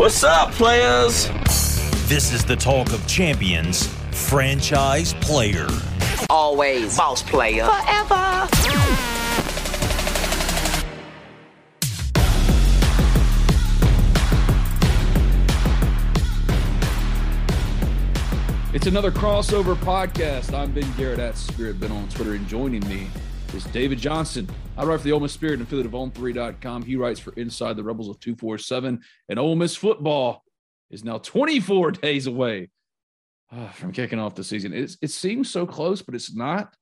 What's up, players? This is the talk of champions, franchise player. Always boss player. Forever. It's another crossover podcast. I'm Ben Garrett at Spirit Ben on Twitter, and joining me is David Johnson. I write for the Ole Miss Spirit and affiliate of On3.com. He writes for Inside the Rebels of 247. And Ole Miss football is now 24 days away uh, from kicking off the season. It's, it seems so close, but it's not.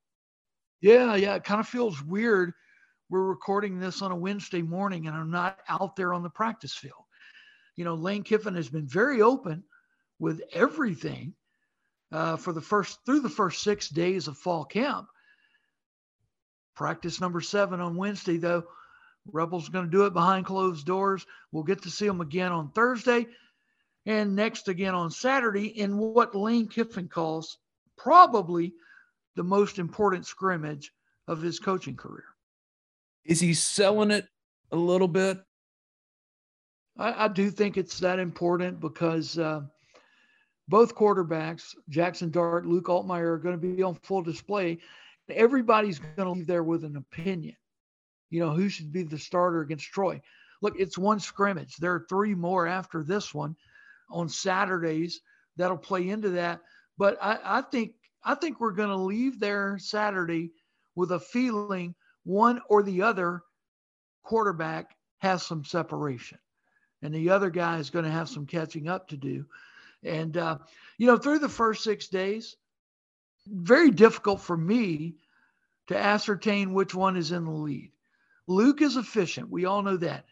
Yeah, yeah. It kind of feels weird. We're recording this on a Wednesday morning, and I'm not out there on the practice field. You know, Lane Kiffin has been very open with everything uh, for the first through the first six days of fall camp. Practice number seven on Wednesday, though. Rebels going to do it behind closed doors. We'll get to see them again on Thursday and next again on Saturday in what Lane Kiffin calls probably the most important scrimmage of his coaching career. Is he selling it a little bit? I, I do think it's that important because uh, both quarterbacks, Jaxson Dart, Luke Altmyer, are going to be on full display. Everybody's going to leave there with an opinion. You know, who should be the starter against Troy? Look, it's one scrimmage. There are three more after this one on Saturdays that'll play into that. But I, I think I think we're going to leave there Saturday with a feeling one or the other quarterback has some separation, and the other guy is going to have some catching up to do. And uh, you know, through the first six days, very difficult for me to ascertain which one is in the lead. Luke is efficient. We all know that.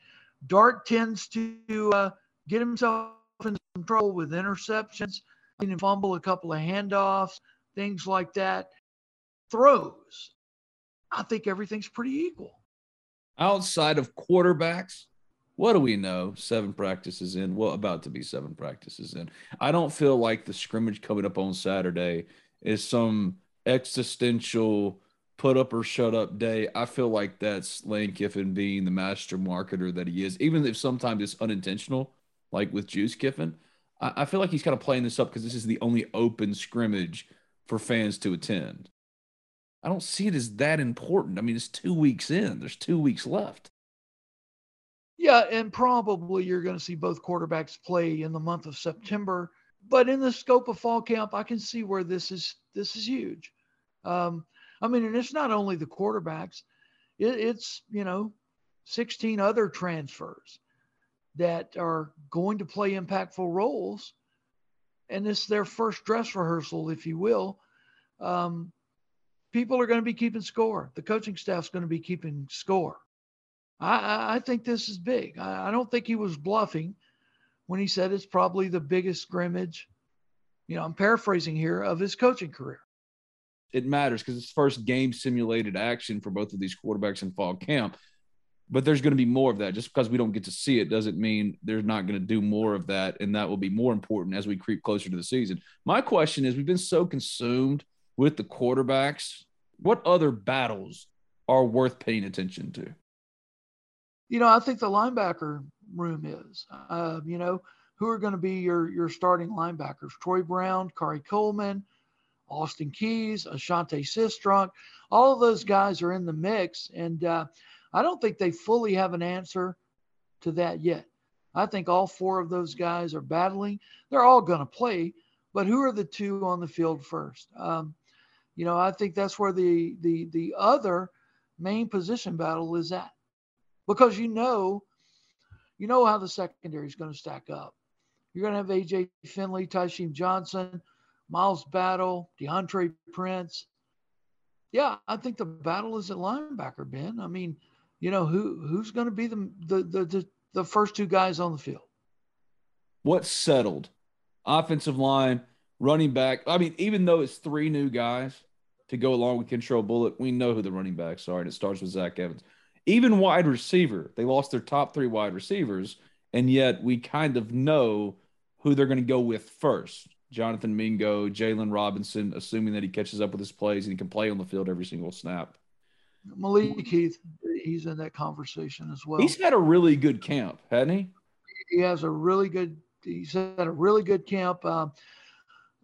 Dart tends to uh, get himself in trouble with interceptions, and fumble a couple of handoffs, things like that. Throws. I think everything's pretty equal. Outside of quarterbacks, what do we know? Seven practices in. Well, about to be seven practices in. I don't feel like the scrimmage coming up on Saturday is some existential put up or shut up day. I feel like that's Lane Kiffin being the master marketer that he is, even if sometimes it's unintentional, like with Juice Kiffin. I, I feel like he's kind of playing this up because this is the only open scrimmage for fans to attend. I don't see it as that important. I mean, it's two weeks in, there's two weeks left. Yeah, and probably you're going to see both quarterbacks play in the month of September. But in the scope of fall camp, I can see where this is this is huge. Um, I mean, and it's not only the quarterbacks; it, it's you know, 16 other transfers that are going to play impactful roles, and it's their first dress rehearsal, if you will. Um, people are going to be keeping score. The coaching staff's going to be keeping score. I, I think this is big. I, I don't think he was bluffing when he said it's probably the biggest scrimmage, you know, I'm paraphrasing here, of his coaching career. It matters because it's first game simulated action for both of these quarterbacks in fall camp. But there's going to be more of that. Just because we don't get to see it doesn't mean they're not going to do more of that. And that will be more important as we creep closer to the season. My question is we've been so consumed with the quarterbacks. What other battles are worth paying attention to? You know, I think the linebacker room is. Uh, you know, who are going to be your your starting linebackers? Troy Brown, Khari Coleman, Austin Keys, Ashanti Cistrunk. All of those guys are in the mix, and uh, I don't think they fully have an answer to that yet. I think all four of those guys are battling. They're all going to play, but who are the two on the field first? Um, you know, I think that's where the the the other main position battle is at, because you know, you know how the secondary is going to stack up. You're going to have AJ Finley, Tysheem Johnson, Miles Battle, Deantre Prince. Yeah, I think the battle is at linebacker, Ben. I mean, you know, who who's going to be the, the the the the first two guys on the field? What's settled? Offensive line, running back. I mean, even though it's three new guys to go along with Kentrell Bullock, we know who the running backs are, and it starts with Zach Evans. Even wide receiver, they lost their top three wide receivers, and yet we kind of know who they're going to go with first. Jonathan Mingo, Jaylon Robinson, assuming that he catches up with his plays and he can play on the field every single snap. Malik Heath, he's in that conversation as well. He's had a really good camp, hasn't he? He has a really good. He's had a really good camp. Um,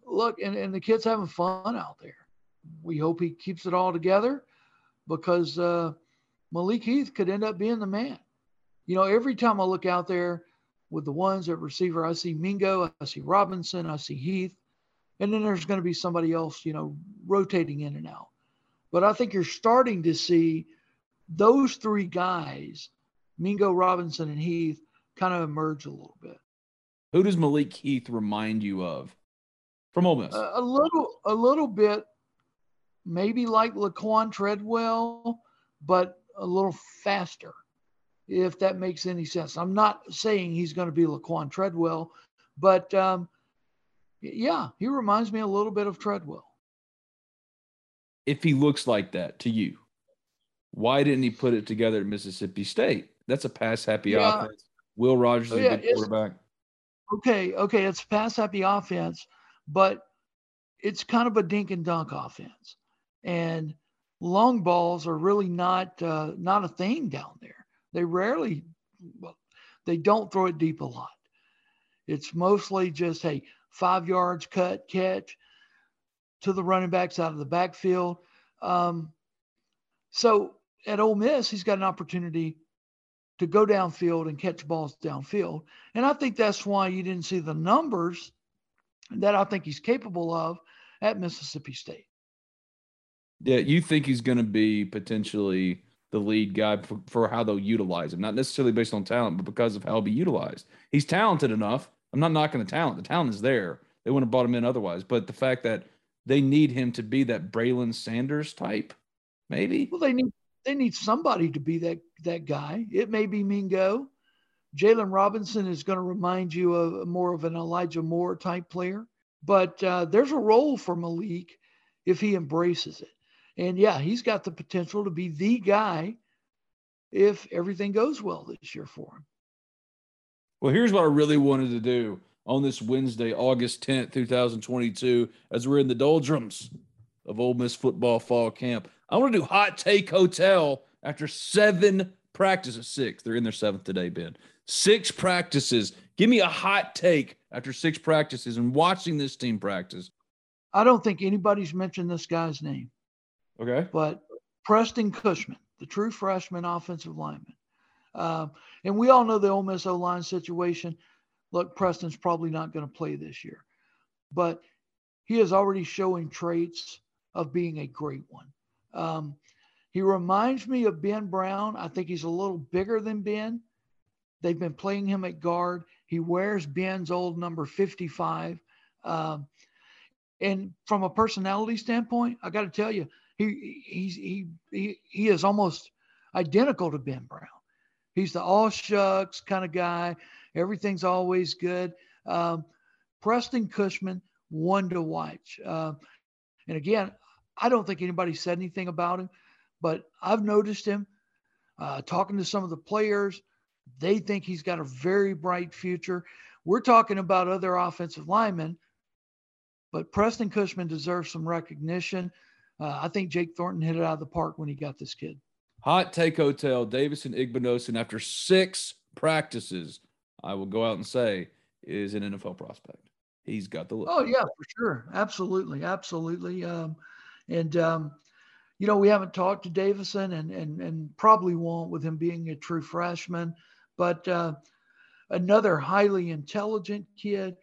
look, and, and the kid's having fun out there. We hope he keeps it all together because uh, Malik Heath could end up being the man. You know, every time I look out there, with the ones at receiver. I see Mingo, I see Robinson, I see Heath, and then there's going to be somebody else, you know, rotating in and out. But I think you're starting to see those three guys, Mingo, Robinson, and Heath, kind of emerge a little bit. Who does Malik Heath remind you of from Ole Miss? A, a little, a little bit, maybe like Laquan Treadwell, but a little faster if that makes any sense. I'm not saying he's going to be Laquan Treadwell, but um, yeah, he reminds me a little bit of Treadwell. If he looks like that to you, why didn't he put it together at Mississippi State? That's a pass happy yeah. offense. Will Rogers is yeah, a good quarterback. Okay, okay, it's pass happy offense, but it's kind of a dink and dunk offense, and long balls are really not uh, not a thing down there. They rarely, well, they don't throw it deep a lot. It's mostly just, hey, five yards cut, catch to the running backs out of the backfield. Um, so at Ole Miss, he's got an opportunity to go downfield and catch balls downfield. And I think that's why you didn't see the numbers that I think he's capable of at Mississippi State. Yeah, you think he's going to be potentially the lead guy for, for, how they'll utilize him, not necessarily based on talent, but because of how he'll be utilized. He's talented enough. I'm not knocking the talent. The talent is there. They wouldn't have brought him in otherwise. But the fact that they need him to be that Braylon Sanders type, maybe. Well, they need they need somebody to be that that guy. It may be Mingo. Jaylon Robinson is going to remind you of more of an Elijah Moore type player. But uh, there's a role for Malik if he embraces it. And yeah, he's got the potential to be the guy if everything goes well this year for him. Well, here's what I really wanted to do on this Wednesday, August 10th, 2022, as we're in the doldrums of Ole Miss football fall camp. I want to do Hot Take Hotel after seven practices, six. They're in their seventh today, Ben. Six practices. Give me a hot take after six practices and watching this team practice. I don't think anybody's mentioned this guy's name. Okay. But Preston Cushman, the true freshman offensive lineman. Um, and we all know the Ole Miss O line situation. Look, Preston's probably not going to play this year, but he is already showing traits of being a great one. Um, he reminds me of Ben Brown. I think he's a little bigger than Ben. They've been playing him at guard. He wears Ben's old number 55. Um, and from a personality standpoint, I got to tell you, he he's he he he is almost identical to Ben Brown. He's the all shucks kind of guy. Everything's always good. Um, Preston Cushman, one to watch. Uh, and again, I don't think anybody said anything about him, but I've noticed him uh, talking to some of the players. They think he's got a very bright future. We're talking about other offensive linemen, but Preston Cushman deserves some recognition uh, I think Jake Thornton hit it out of the park when he got this kid. Hot take hotel, Davison Igbinosun, after six practices, I will go out and say, is an NFL prospect. He's got the look. Oh, yeah, for sure. Absolutely. Absolutely. Um, and, um, you know, we haven't talked to Davison and, and, and probably won't with him being a true freshman. But uh, another highly intelligent kid.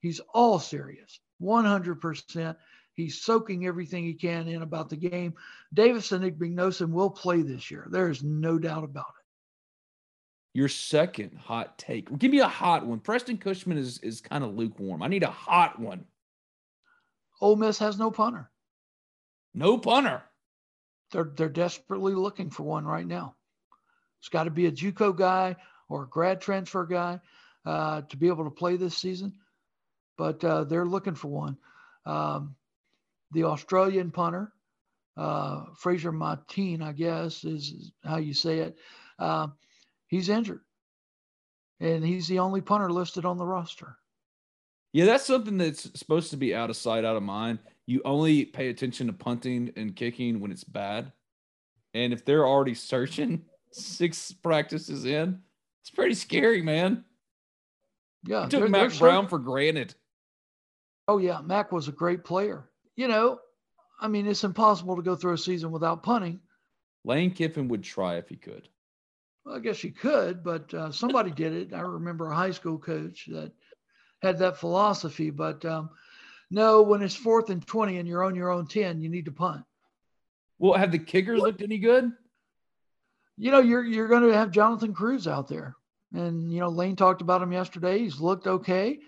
He's all serious, 100%. He's soaking everything he can in about the game. Davison Igbinosun will play this year. There is no doubt about it. Your second hot take. Give me a hot one. Preston Cushman is is kind of lukewarm. I need a hot one. Ole Miss has no punter. No punter. They're they're desperately looking for one right now. It's got to be a JUCO guy or a grad transfer guy uh, to be able to play this season, but uh, they're looking for one. Um, the Australian punter, uh, Fraser Martin, I guess is how you say it. Uh, he's injured, and he's the only punter listed on the roster. Yeah, that's something that's supposed to be out of sight, out of mind. You only pay attention to punting and kicking when it's bad. And if they're already searching six practices in, it's pretty scary, man. Yeah, I took Mac Brown for granted. Oh yeah, Mac was a great player. You know, I mean, it's impossible to go through a season without punting. Lane Kiffin would try if he could. Well, I guess he could, but uh, somebody did it. I remember a high school coach that had that philosophy. But um, no, when it's fourth and 20 and you're on your own 10, you need to punt. Well, have the kickers looked any good? You know, you're you're going to have Jonathan Cruz out there, and you know Lane talked about him yesterday. He's looked okay,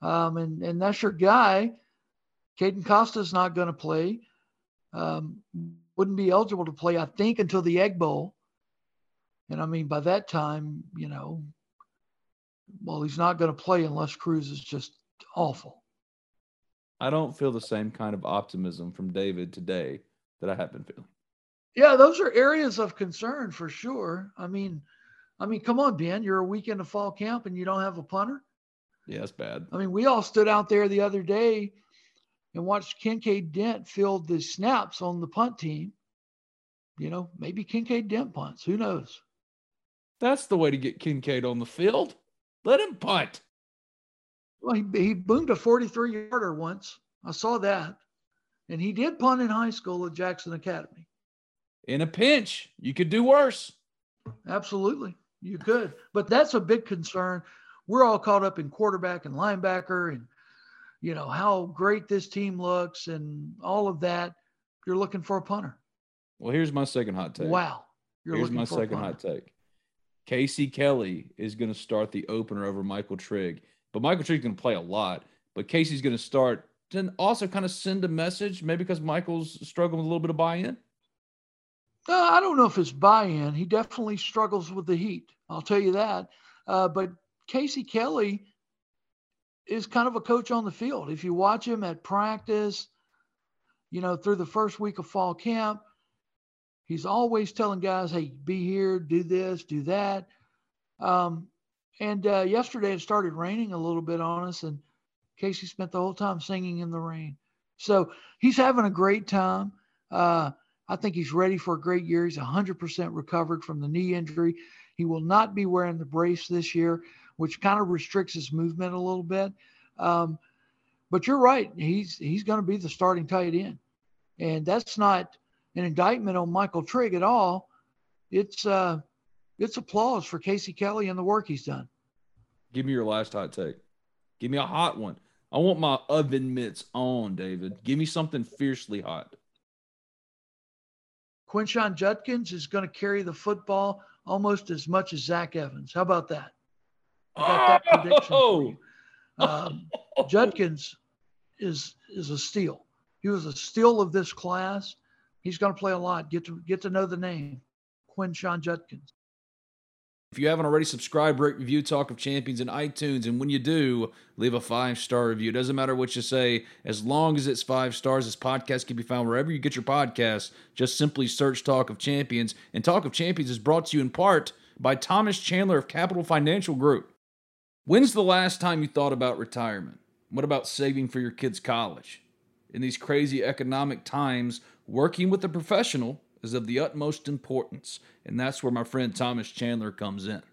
um, and and that's your guy. Caden Costa's not going to play. Um, wouldn't be eligible to play, I think, until the Egg Bowl. And I mean, by that time, you know, well, he's not going to play unless Cruz is just awful. I don't feel the same kind of optimism from David today that I have been feeling. Yeah, those are areas of concern for sure. I mean, I mean, come on, Ben, you're a week into fall camp and you don't have a punter. Yeah, that's bad. I mean, we all stood out there the other day and watched Kinkead Dent field the snaps on the punt team. You know, maybe Kinkead Dent punts. Who knows? That's the way to get Kinkead on the field. Let him punt. Well, he, he boomed a 43 yarder once. I saw that. And he did punt in high school at Jackson Academy. In a pinch, you could do worse. Absolutely. You could. But that's a big concern. We're all caught up in quarterback and linebacker and, you know, how great this team looks and all of that. You're looking for a punter. Well, here's my second hot take. Wow. You're here's my second hot take. Casey Kelly is going to start the opener over Michael Trigg. But Michael Trigg's going to play a lot. But Casey's going to start and also kind of send a message, maybe because Michael's struggling with a little bit of buy in. Uh, I don't know if it's buy in. He definitely struggles with the heat. I'll tell you that. Uh, but Casey Kelly is kind of a coach on the field. If you watch him at practice, you know, through the first week of fall camp, he's always telling guys, hey, be here, do this, do that. Um, and uh, yesterday it started raining a little bit on us, and Casey spent the whole time singing in the rain. So he's having a great time. Uh, I think he's ready for a great year. He's 100% recovered from the knee injury. He will not be wearing the brace this year, which kind of restricts his movement a little bit. Um, but you're right. He's he's going to be the starting tight end, and that's not an indictment on Michael Trigg at all. It's uh, it's applause for Casey Kelly and the work he's done. Give me your last hot take. Give me a hot one. I want my oven mitts on, David. Give me something fiercely hot. Quinshon Judkins is going to carry the football almost as much as Zach Evans. How about that? I got that oh! prediction for you. Um, Judkins is is a steal. He was a steal of this class. He's going to play a lot. Get to get to know the name, Quinshon Judkins. If you haven't already subscribed, rate, review Talk of Champions in iTunes. And when you do, leave a five star review. It doesn't matter what you say, as long as it's five stars. This podcast can be found wherever you get your podcasts. Just simply search Talk of Champions. And Talk of Champions is brought to you in part by Thomas Chandler of Capital Financial Group. When's the last time you thought about retirement? What about saving for your kids' college? In these crazy economic times, working with a professional is of the utmost importance, and that's where my friend Thomas Chandler comes in.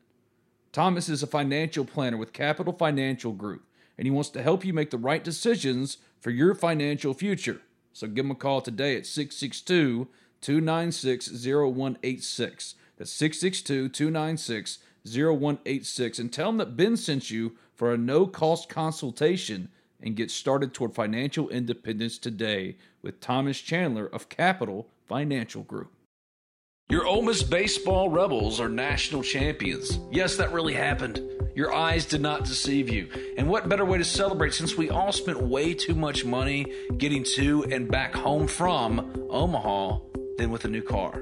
Thomas is a financial planner with Capital Financial Group, and he wants to help you make the right decisions for your financial future. So give him a call today at 662 296 0186. That's 662 296 0186 and tell them that Ben sent you for a no cost consultation and get started toward financial independence today with Thomas Chandler of Capital Financial Group. Your Ole Miss baseball Rebels are national champions. Yes, that really happened. Your eyes did not deceive you. And what better way to celebrate since we all spent way too much money getting to and back home from Omaha than with a new car?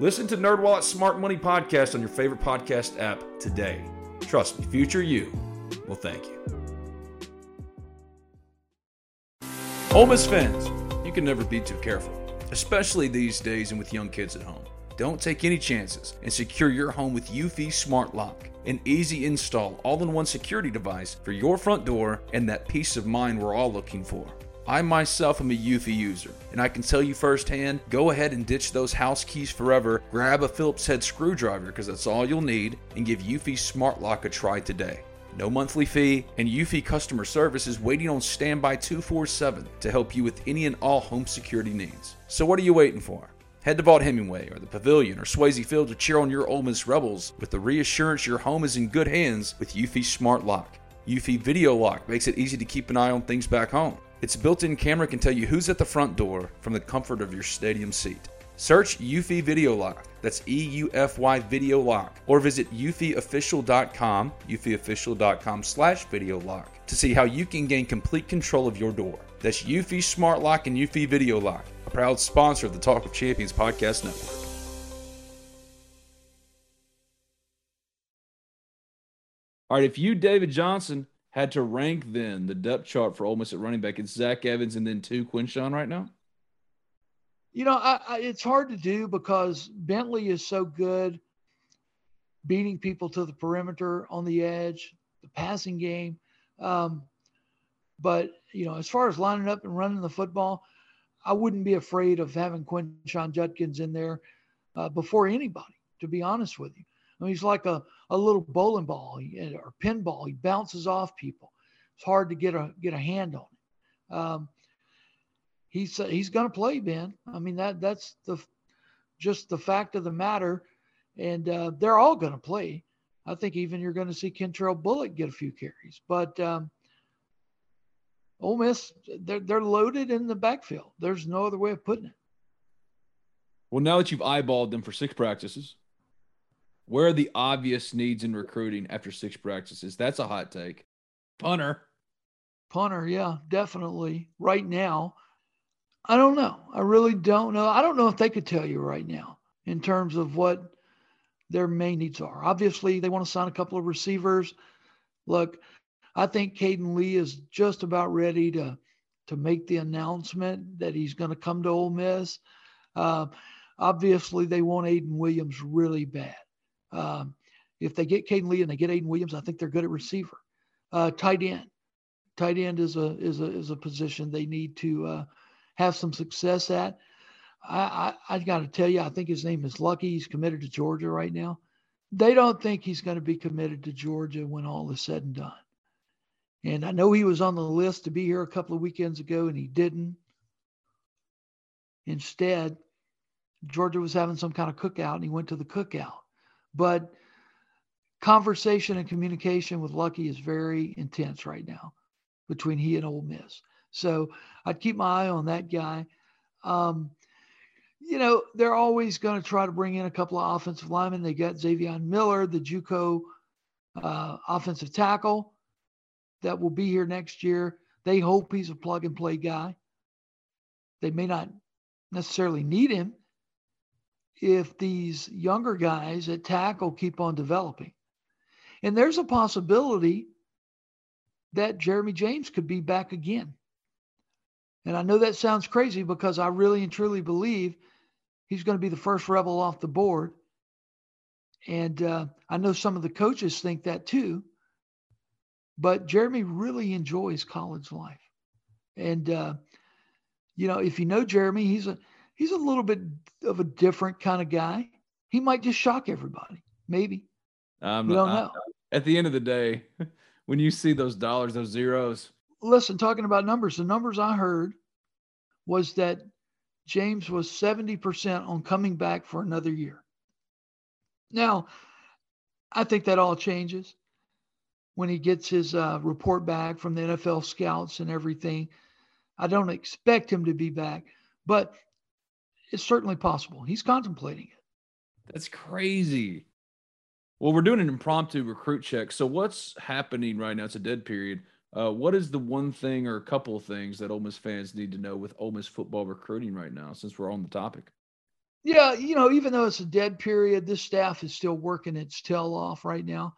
Listen to NerdWallet's Smart Money Podcast on your favorite podcast app today. Trust me, future you will thank you. Ole Miss fans, you can never be too careful, especially these days and with young kids at home. Don't take any chances and secure your home with Eufy Smart Lock, an easy install, all in one security device for your front door and that peace of mind we're all looking for. I myself am a Eufy user, and I can tell you firsthand go ahead and ditch those house keys forever, grab a Phillips head screwdriver because that's all you'll need, and give Eufy Smart Lock a try today. No monthly fee, and Eufy customer service is waiting on standby 247 to help you with any and all home security needs. So, what are you waiting for? Head to Vaught Hemingway or the Pavilion or Swayze Field to cheer on your Ole Miss Rebels with the reassurance your home is in good hands with Eufy Smart Lock. Eufy Video Lock makes it easy to keep an eye on things back home. Its built in camera can tell you who's at the front door from the comfort of your stadium seat. Search Eufy Video Lock, that's E U F Y Video Lock, or visit eufyofficial.com, eufyofficial.com slash video lock, to see how you can gain complete control of your door. That's Eufy Smart Lock and Eufy Video Lock, a proud sponsor of the Talk of Champions podcast network. All right, if you, David Johnson, had to rank then the depth chart for Ole Miss at running back, it's Zach Evans and then two Quinshon right now. You know, I, I, it's hard to do because Bentley is so good beating people to the perimeter on the edge, the passing game. Um, but you know, as far as lining up and running the football, I wouldn't be afraid of having Quinshon Judkins in there uh, before anybody. To be honest with you, I mean, he's like a, a little bowling ball or pinball. He bounces off people. It's hard to get a get a hand on it. Um, he's he's going to play Ben. I mean that that's the just the fact of the matter. and uh, they're all going to play. I think even you're going to see Kentrell Bullock get a few carries, but um, Ole Miss they're they're loaded in the backfield. There's no other way of putting it. Well, now that you've eyeballed them for six practices, where are the obvious needs in recruiting after six practices? That's a hot take. Punter. Punter, yeah, definitely. Right now, I don't know. I really don't know. I don't know if they could tell you right now in terms of what their main needs are. Obviously, they want to sign a couple of receivers. Look, I think Caden Lee is just about ready to to make the announcement that he's going to come to Ole Miss. Uh, obviously, they want Ayden Williams really bad. Um, if they get Caden Lee and they get Ayden Williams, I think they're good at receiver. Uh, tight end, tight end is a is a is a position they need to uh, have some success at. I, I, I got to tell you, I think his name is Luckie. He's committed to Georgia right now. They don't think he's going to be committed to Georgia when all is said and done. And I know he was on the list to be here a couple of weekends ago, and he didn't. Instead, Georgia was having some kind of cookout, and he went to the cookout. But conversation and communication with Luckie is very intense right now between he and Ole Miss. So I'd keep my eye on that guy. Um, you know, they're always going to try to bring in a couple of offensive linemen. They got Xavier Miller, the JUCO uh, offensive tackle that will be here next year. They hope he's a plug and play guy. They may not necessarily need him if these younger guys at tackle keep on developing. And there's a possibility that Jeremy James could be back again. And I know that sounds crazy because I really and truly believe he's going to be the first rebel off the board. And uh, I know some of the coaches think that too. But Jeremy really enjoys college life. And, uh, you know, if you know Jeremy, he's a he's a little bit of a different kind of guy. He might just shock everybody. Maybe. Um, don't know. at the end of the day, when you see those dollars, those zeros. Listen, talking about numbers, the numbers I heard was that James was 70% on coming back for another year. Now, I think that all changes when he gets his uh, report back from the NFL scouts and everything. I don't expect him to be back, but it's certainly possible. He's contemplating it. That's crazy. Well, we're doing an impromptu recruit check. So, what's happening right now? It's a dead period. Uh, what is the one thing or a couple of things that Ole Miss fans need to know with Ole Miss football recruiting right now, since we're on the topic? Yeah, you know, even though it's a dead period, this staff is still working its tail off right now.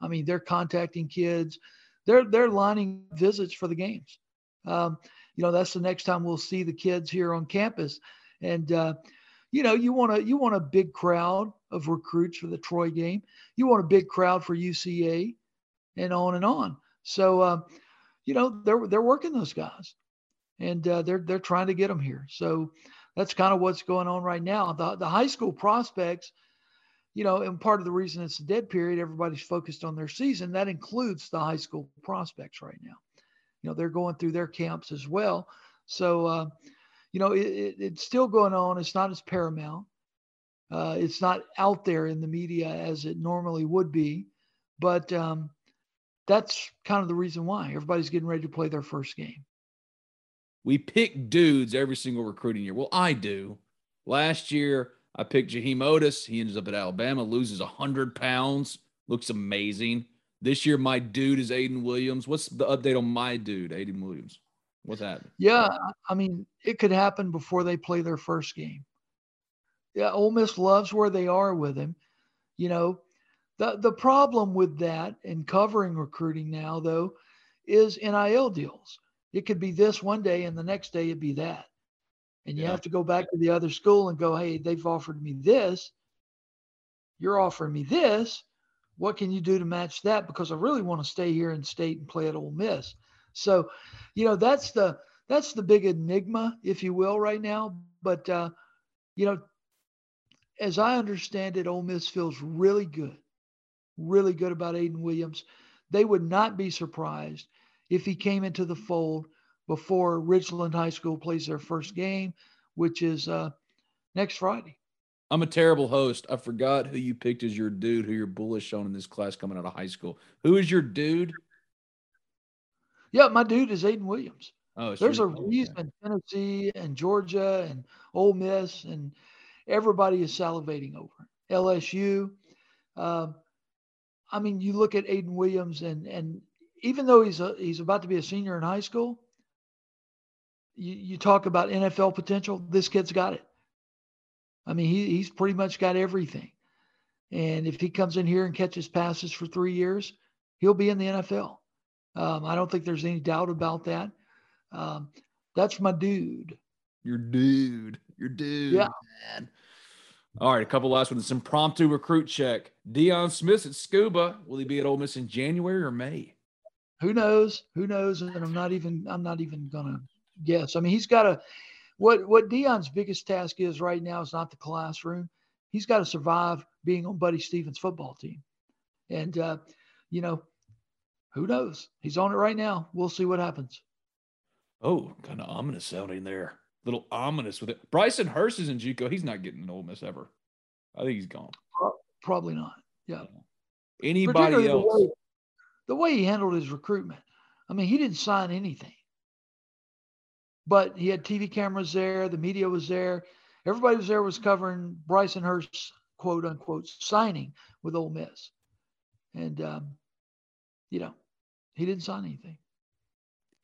I mean, they're contacting kids, they're they're lining visits for the games. Um, you know, that's the next time we'll see the kids here on campus, and uh, you know, you want to you want a big crowd of recruits for the Troy game. You want a big crowd for UCA, and on and on. So, uh, you know, they're they're working those guys, and uh, they're they're trying to get them here. So that's kind of what's going on right now. The the high school prospects, you know, and part of the reason it's a dead period, everybody's focused on their season. That includes the high school prospects right now. You know, they're going through their camps as well. So, uh, you know, it, it, it's still going on. It's not as paramount. Uh, it's not out there in the media as it normally would be, but um, that's kind of the reason why everybody's getting ready to play their first game. We pick dudes every single recruiting year. Well, I do. Last year, I picked Jaheim Oatis. He ends up at Alabama, loses 100 pounds, looks amazing. This year, my dude is Ayden Williams. What's the update on my dude, Ayden Williams? What's that. Yeah, I mean, it could happen before they play their first game. Yeah, Ole Miss loves where they are with him. You know, the, the problem with that and covering recruiting now, though, is NIL deals. It could be this one day and the next day it'd be that. And you yeah. have to go back to the other school and go, hey, they've offered me this. You're offering me this. What can you do to match that? Because I really want to stay here in state and play at Ole Miss. So, you know, that's the that's the big enigma, if you will, right now. But uh, you know, as I understand it, Ole Miss feels really good really good about Ayden Williams. They would not be surprised if he came into the fold before Ridgeland High School plays their first game, which is uh, next Friday. I'm a terrible host. I forgot who you picked as your dude, who you're bullish on in this class coming out of high school. Who is your dude? Yeah, my dude is Ayden Williams. Oh, There's a your- reason Tennessee and Georgia and Ole Miss and everybody is salivating over. LSU. Um, I mean, you look at Ayden Williams, and and even though he's a, he's about to be a senior in high school, you, you talk about NFL potential. This kid's got it. I mean, he, he's pretty much got everything. And if he comes in here and catches passes for three years, he'll be in the NFL. Um, I don't think there's any doubt about that. Um, that's my dude. Your dude. Your dude. Yeah. Man. All right, a couple last ones. Impromptu recruit check. Deion Smith at Scooba. Will he be at Ole Miss in January or May? Who knows? Who knows? And I'm not even I'm not even gonna guess. I mean, he's got a. what what Deion's biggest task is right now is not the classroom. He's got to survive being on Buddy Stephens' football team. And uh, you know, who knows? He's on it right now. We'll see what happens. Oh, kind of ominous sounding there. A Little ominous with it. Bryson Hurst is in JUCO. He's not getting an Ole Miss ever. I think he's gone. Probably not. Yeah. Anybody else? The way, the way he handled his recruitment. I mean, he didn't sign anything. But he had TV cameras there, the media was there. Everybody was there was covering Bryson Hurst's quote unquote signing with Ole Miss. And um, you know, he didn't sign anything.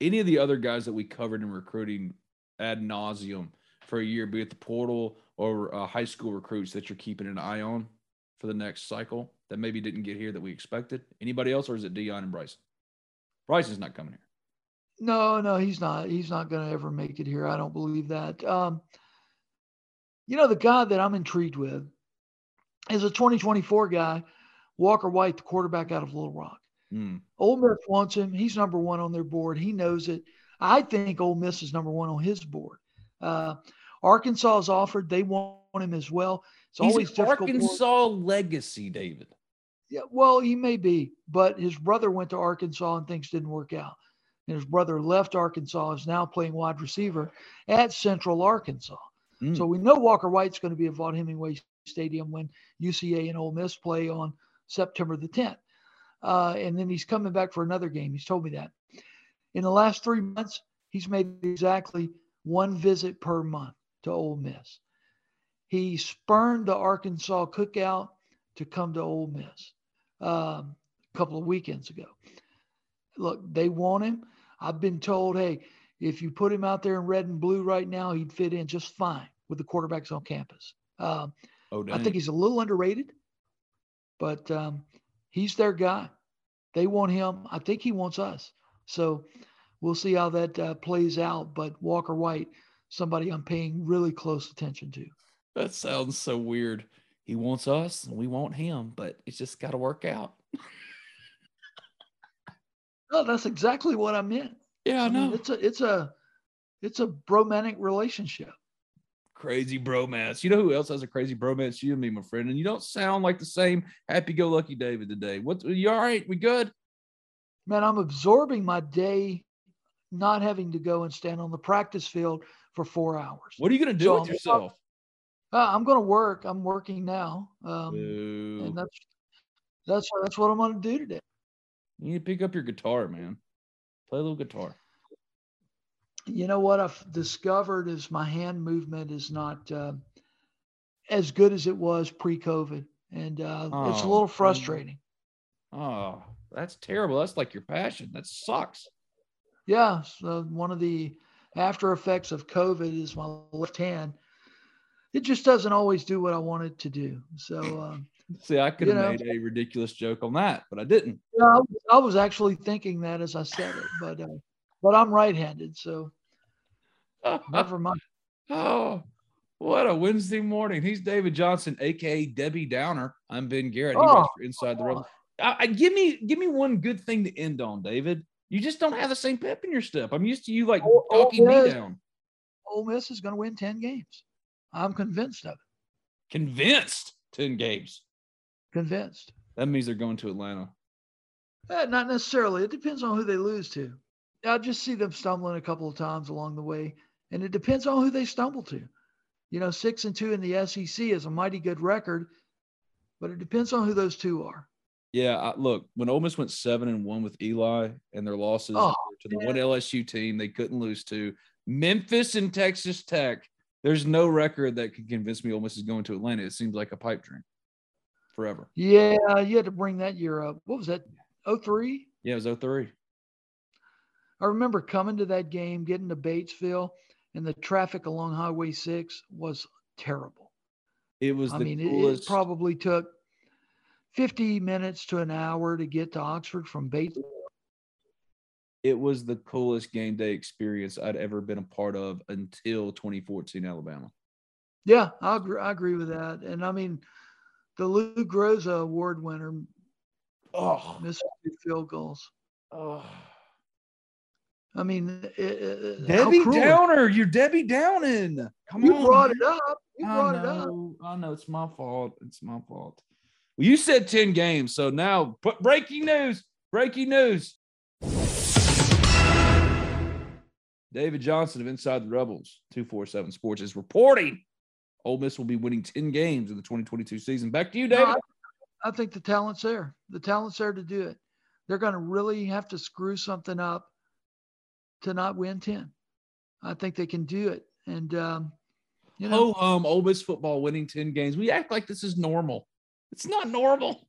Any of the other guys that we covered in recruiting ad nauseum for a year, be it the portal or uh, high school recruits that you're keeping an eye on for the next cycle that maybe didn't get here that we expected? Anybody else, or is it Deion and Bryson? Bryson's not coming here. No, no, he's not. He's not going to ever make it here. I don't believe that. Um, you know, the guy that I'm intrigued with is a 2024 guy, Walker White, the quarterback out of Little Rock. Mm. Ole Miss wants him. He's number one on their board. He knows it. I think Ole Miss is number one on his board. Uh, Arkansas is offered. They want him as well. It's He's always an difficult. for- Arkansas legacy, David. Yeah, well, he may be, but his brother went to Arkansas and things didn't work out. And his brother left Arkansas, is now playing wide receiver at Central Arkansas. Mm. So we know Walker White's going to be at Vaught Hemingway Stadium when UCA and Ole Miss play on September the 10th. Uh, and then he's coming back for another game. He's told me that. In the last three months, he's made exactly one visit per month to Ole Miss. He spurned the Arkansas cookout to come to Ole Miss um, a couple of weekends ago. Look, they want him. I've been told, hey, if you put him out there in red and blue right now, he'd fit in just fine with the quarterbacks on campus. Um, Oh, I think he's a little underrated, but um, he's their guy. They want him. I think he wants us. So we'll see how that uh, plays out. But Walker White, somebody I'm paying really close attention to. That sounds so weird. He wants us and we want him, but it's just got to work out. No, that's exactly what I meant. Yeah, I mean, know. it's a it's a it's a bromantic relationship. Crazy bromance. You know who else has a crazy bromance? You and me, my friend. And you don't sound like the same happy-go-lucky David today. What? You all right? We good? Man, I'm absorbing my day, not having to go and stand on the practice field for four hours. What are you gonna do So with I'm- yourself? Uh, I'm going to work. I'm working now, um, and that's that's that's what I'm going to do today. You need to pick up your guitar, man. Play a little guitar. You know what I've discovered is my hand movement is not uh, as good as it was pre-COVID, and uh, it's a Oh, little frustrating. Oh, that's terrible. That's like your passion. That sucks. Yeah, so one of the after effects of COVID is my left hand. It just doesn't always do what I want it to do. So um, See, I could have know. made a ridiculous joke on that, but I didn't. yeah, I, was- I was actually thinking that as I said it, but uh, but I'm right-handed, so never mind. Oh, what a Wednesday morning. He's David Johnson, aka Debbie Downer. I'm Ben Garrett. He Oh. writes for Inside the Rebel. I, I- give me give me one good thing to end on, David. You just don't have the same pep in your step. I'm used to you like oh, talking me down. Ole Miss is going to win ten games. I'm convinced of it. Convinced 10 games. Convinced. That means they're going to Atlanta. Eh, not necessarily. It depends on who they lose to. I just see them stumbling a couple of times along the way, and it depends on who they stumble to. You know, six and two in the SEC is a mighty good record, but it depends on who those two are. Yeah, I, look, when Ole Miss went seven and one with Eli and their losses Oh, to the man. one LSU team they couldn't lose to, Memphis and Texas Tech. There's no record that can convince me Ole Miss is going to Atlanta. It seems like a pipe dream forever. Yeah, you had to bring that year up. What was that? 03? Yeah, it was 03. I remember coming to that game, getting to Batesville, and the traffic along Highway 6 was terrible. It was I the mean, it, coolest. it probably took 50 minutes to an hour to get to Oxford from Batesville it was the coolest game day experience I'd ever been a part of until 2014 Alabama. Yeah, I agree, I agree with that. And I mean, the Lou Groza Award winner Oh, missed field goals. oh. I mean, it, it, how Debbie. Downer, you're Debbie Downing. Come You on, brought it up. You I brought it up. know, I know it's my fault. It's my fault. Well, you said 10 games. So now put breaking news. Breaking news. David Johnson of Inside the Rebels, 247 Sports, is reporting Ole Miss will be winning 10 games in the 2022 season. Back to you, No, David. I, I think the talent's there. The talent's there to do it. They're going to really have to screw something up to not win 10. I think they can do it. And, um, you know, Ho hum, Ole Miss football winning 10 games. We act like this is normal. It's not normal.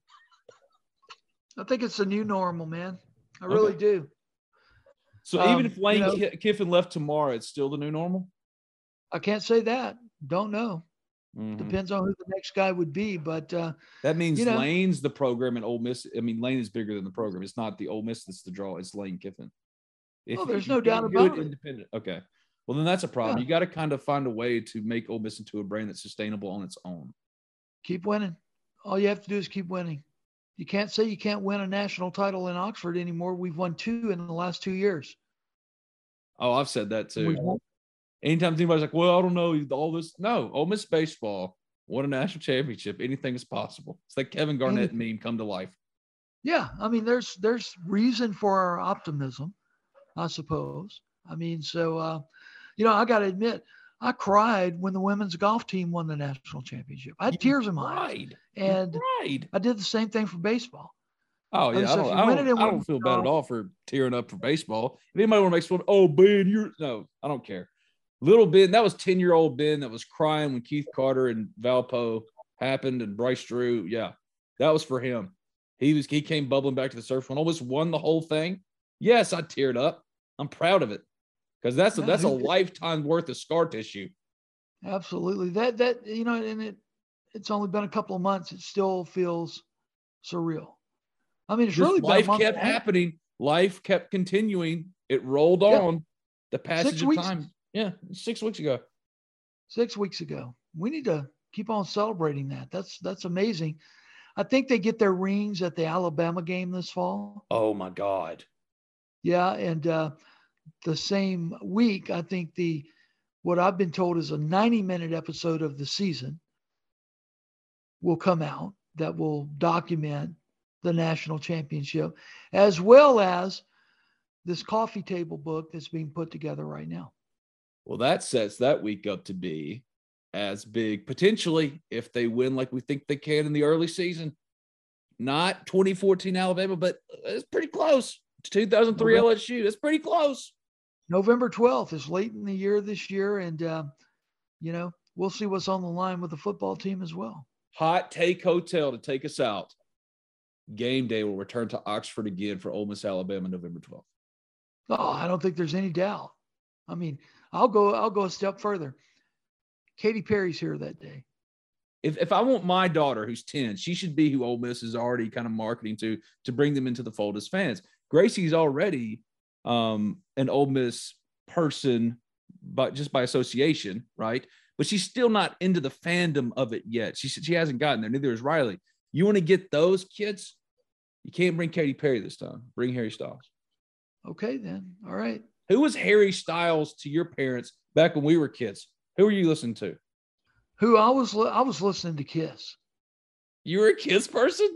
I think it's the new normal, man. I really Okay. do. So Um, even if you Lane know- Kiffin left tomorrow, it's still the new normal. I can't say that. Don't know. Mhm. Depends on who the next guy would be. But uh, That means You know- Lane's the program and Ole Miss. I mean, Lane is bigger than the program. It's not the Ole Miss that's the draw. It's Lane Kiffin. If, Oh, there's no doubt about it. Independent. Okay. Well, then that's a problem. Yeah. You got to kind of find a way to make Ole Miss into a brand that's sustainable on its own. keep winning. All you have to do is keep winning. You can't say you can't win a national title in Oxford anymore. We've won two in the last two years. Oh, I've said that too. Anytime anybody's like, "Well, I don't know all this," no, Ole Miss baseball won a national championship. Anything is possible. It's like Kevin Garnett meme come to life. Yeah, I mean, there's there's reason for our optimism, I suppose. I mean, so uh, you know, I got to admit, I cried when the women's golf team won the national championship. I had You tears in my eyes, and cried. I did the same thing for baseball. Oh I yeah, I so if don't, I don't, I don't feel bad at all for tearing up for baseball. If anybody want to make fun, oh Ben, you're no, I don't care. Little Ben, that was ten year old Ben that was crying when Keith Carter and Valpo happened and Bryce Drew. Yeah, that was for him. He was he came bubbling back to the surface when almost won the whole thing. Yes, I teared up. I'm proud of it because that's a, that's a lifetime worth of scar tissue. Absolutely. That that you know, and it it's only been a couple of months. It still feels surreal. I mean, it's Just really life kept happening. Life kept continuing. It rolled Yeah. on. The passage of weeks. time. Yeah, six weeks ago. six weeks ago. We need to keep on celebrating that. That's that's amazing. I think they get their rings at the Alabama game this fall. Oh my God. Yeah, and uh, the same week, I think the what I've been told is a 90 minute episode of the season will come out that will document the national championship, as well as this coffee table book that's being put together right now. Well, that sets that week up to be as big potentially if they win like we think they can in the early season. Not 2014 Alabama, but it's pretty close. To 2003 Okay. LSU. That's pretty close. November 12th is late in the year this year, and uh, you know we'll see what's on the line with the football team as well. Hot Take Hotel to take us out. Game day will return to Oxford again for Ole Miss, Alabama, November 12th. Oh, I don't think there's any doubt. I mean, I'll go. I'll go a step further. Katy Perry's here that day. If, if I want my daughter who's 10, she should be who Ole Miss is already kind of marketing to to bring them into the fold as fans. Gracie's already um, an Ole Miss person, but just by association, right? But she's still not into the fandom of it yet. She said she hasn't gotten there. Neither is Riley. You want to get those kids? You can't bring Katy Perry this time. Bring Harry Styles. Okay, then. All right. Who was Harry Styles to your parents back when we were kids? Who were you listening to? Who I was. I was listening to Kiss. You were a Kiss person?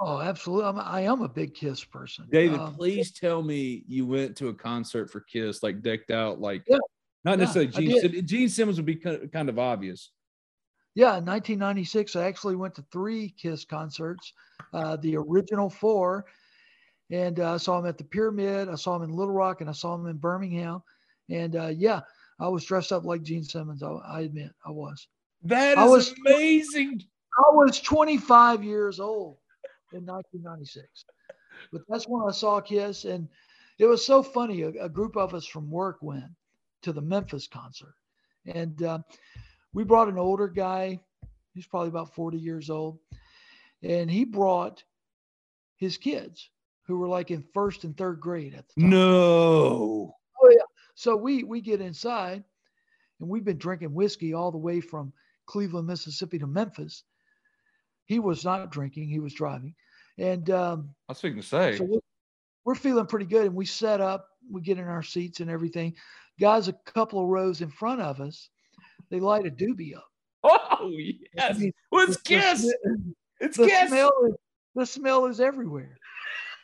Oh, absolutely. I'm, I am a big Kiss person. David, Um, please tell me you went to a concert for Kiss, like decked out, like Yeah. Not necessarily Gene. Gene Simmons would be kind of obvious. Yeah, in 1996, I actually went to three Kiss concerts, uh, the original four, and uh, I saw him at the Pyramid. I saw him in Little Rock, and I saw him in Birmingham. And uh, yeah, I was dressed up like Gene Simmons. I, I admit, I was. That I was- amazing. I was 25 years old in 1996, but that's when I saw Kiss, and it was so funny. A, a group of us from work went to the Memphis concert, and uh, we brought an older guy. He's probably about 40 years old, and he brought his kids who were like in first and third grade at the time. No. Oh yeah. So we we get inside, and we've been drinking whiskey all the way from Cleveland, Mississippi to Memphis. He was not drinking; he was driving, and um, I was thinking to say. so we're, we're feeling pretty good. And we set up, we get in our seats and everything. Guys, a couple of rows in front of us, they light a doobie up. Oh yes, mean, well, it's Kiss. The, It's the Kiss. smell is the smell is everywhere.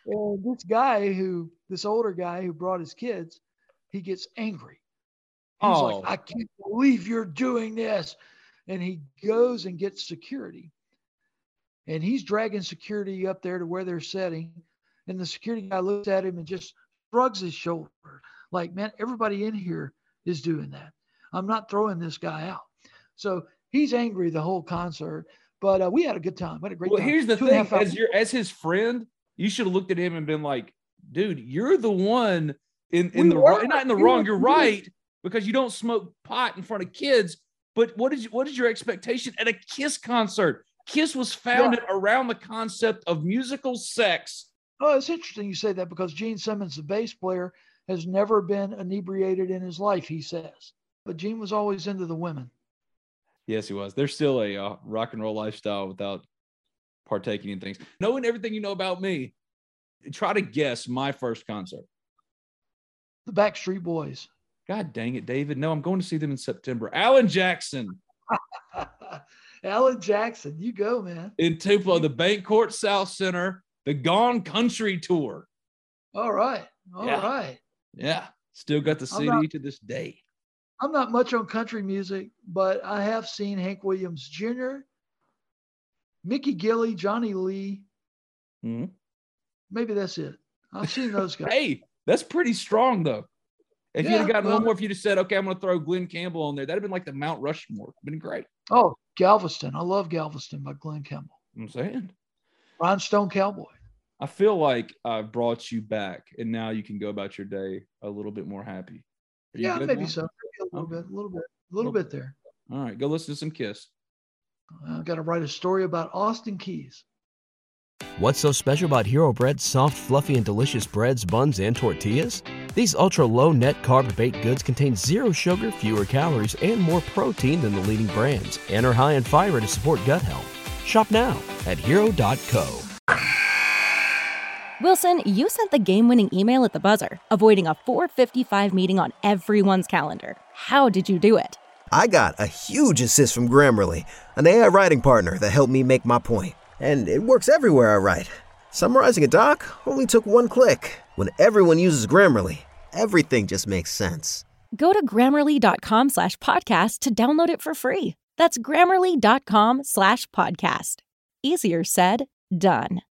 And this guy who this older guy who brought his kids, he gets angry. He's Oh. like, I can't believe you're doing this. And he goes and gets security. And he's dragging security up there to where they're sitting. And the security guy looks at him and just shrugs his shoulder. Like, man, everybody in here is doing that. I'm not throwing this guy out. So he's angry the whole concert. But uh, we had a good time. What a great Well, time. here's the Two thing: as your as his friend, you should have looked at him and been like, "Dude, you're the one in in We the were. right, not in the wrong. You're right because you don't smoke pot in front of kids. But what is what is your expectation at a Kiss concert? Kiss was founded around the concept of musical sex. Oh, it's interesting you say that because Gene Simmons, the bass player, has never been inebriated in his life, he says. But Gene was always into the women. Yes, he was. There's still a uh, rock and roll lifestyle without partaking in things. Knowing everything you know about me, try to guess my first concert. The Backstreet Boys. God dang it, David. No, I'm going to see them in September. Alan Jackson Alan Jackson, you go, man. in Tupelo, the BancorpSouth Center, the Gone Country Tour. All right. all right. Yeah. Yeah. Still got the CD not- to this day. I'm not much on country music, but I have seen Hank Williams Jr., Mickey Gilley, Johnny Lee. Mhm. Maybe that's it. I've seen those guys. Hey, that's pretty strong, though. If you'd Yeah, have gotten well- one more, if you'd have said, okay, I'm going to throw Glen Campbell on there, that'd have been like the Mount Rushmore. Been great. Oh, Galveston. I love Galveston by Glen Campbell. I'm saying. Rhinestone Cowboy. I feel like I've brought you back, and now you can go about your day a little bit more happy. Are Yeah, maybe now? so. Maybe a little Okay. bit, a little bit, a little Okay. bit there. All right, go listen to some Kiss. I've got to write a story about Austin Keys. What's so special about Hero Bread's soft, fluffy, and delicious breads, buns, and tortillas? These ultra low net carb baked goods contain zero sugar, fewer calories, and more protein than the leading brands, and are high in fiber to support gut health. Shop now at hero.co. Wilson, you sent the game winning email at the buzzer, avoiding a 455 meeting on everyone's calendar. How did you do it? I got a huge assist from Grammarly, an AI writing partner that helped me make my point. And it works everywhere I write. Summarizing a doc only took one click. When everyone uses Grammarly, everything just makes sense. Go to grammarly.com slash podcast to download it for free. That's grammarly.com slash podcast. Easier said, done.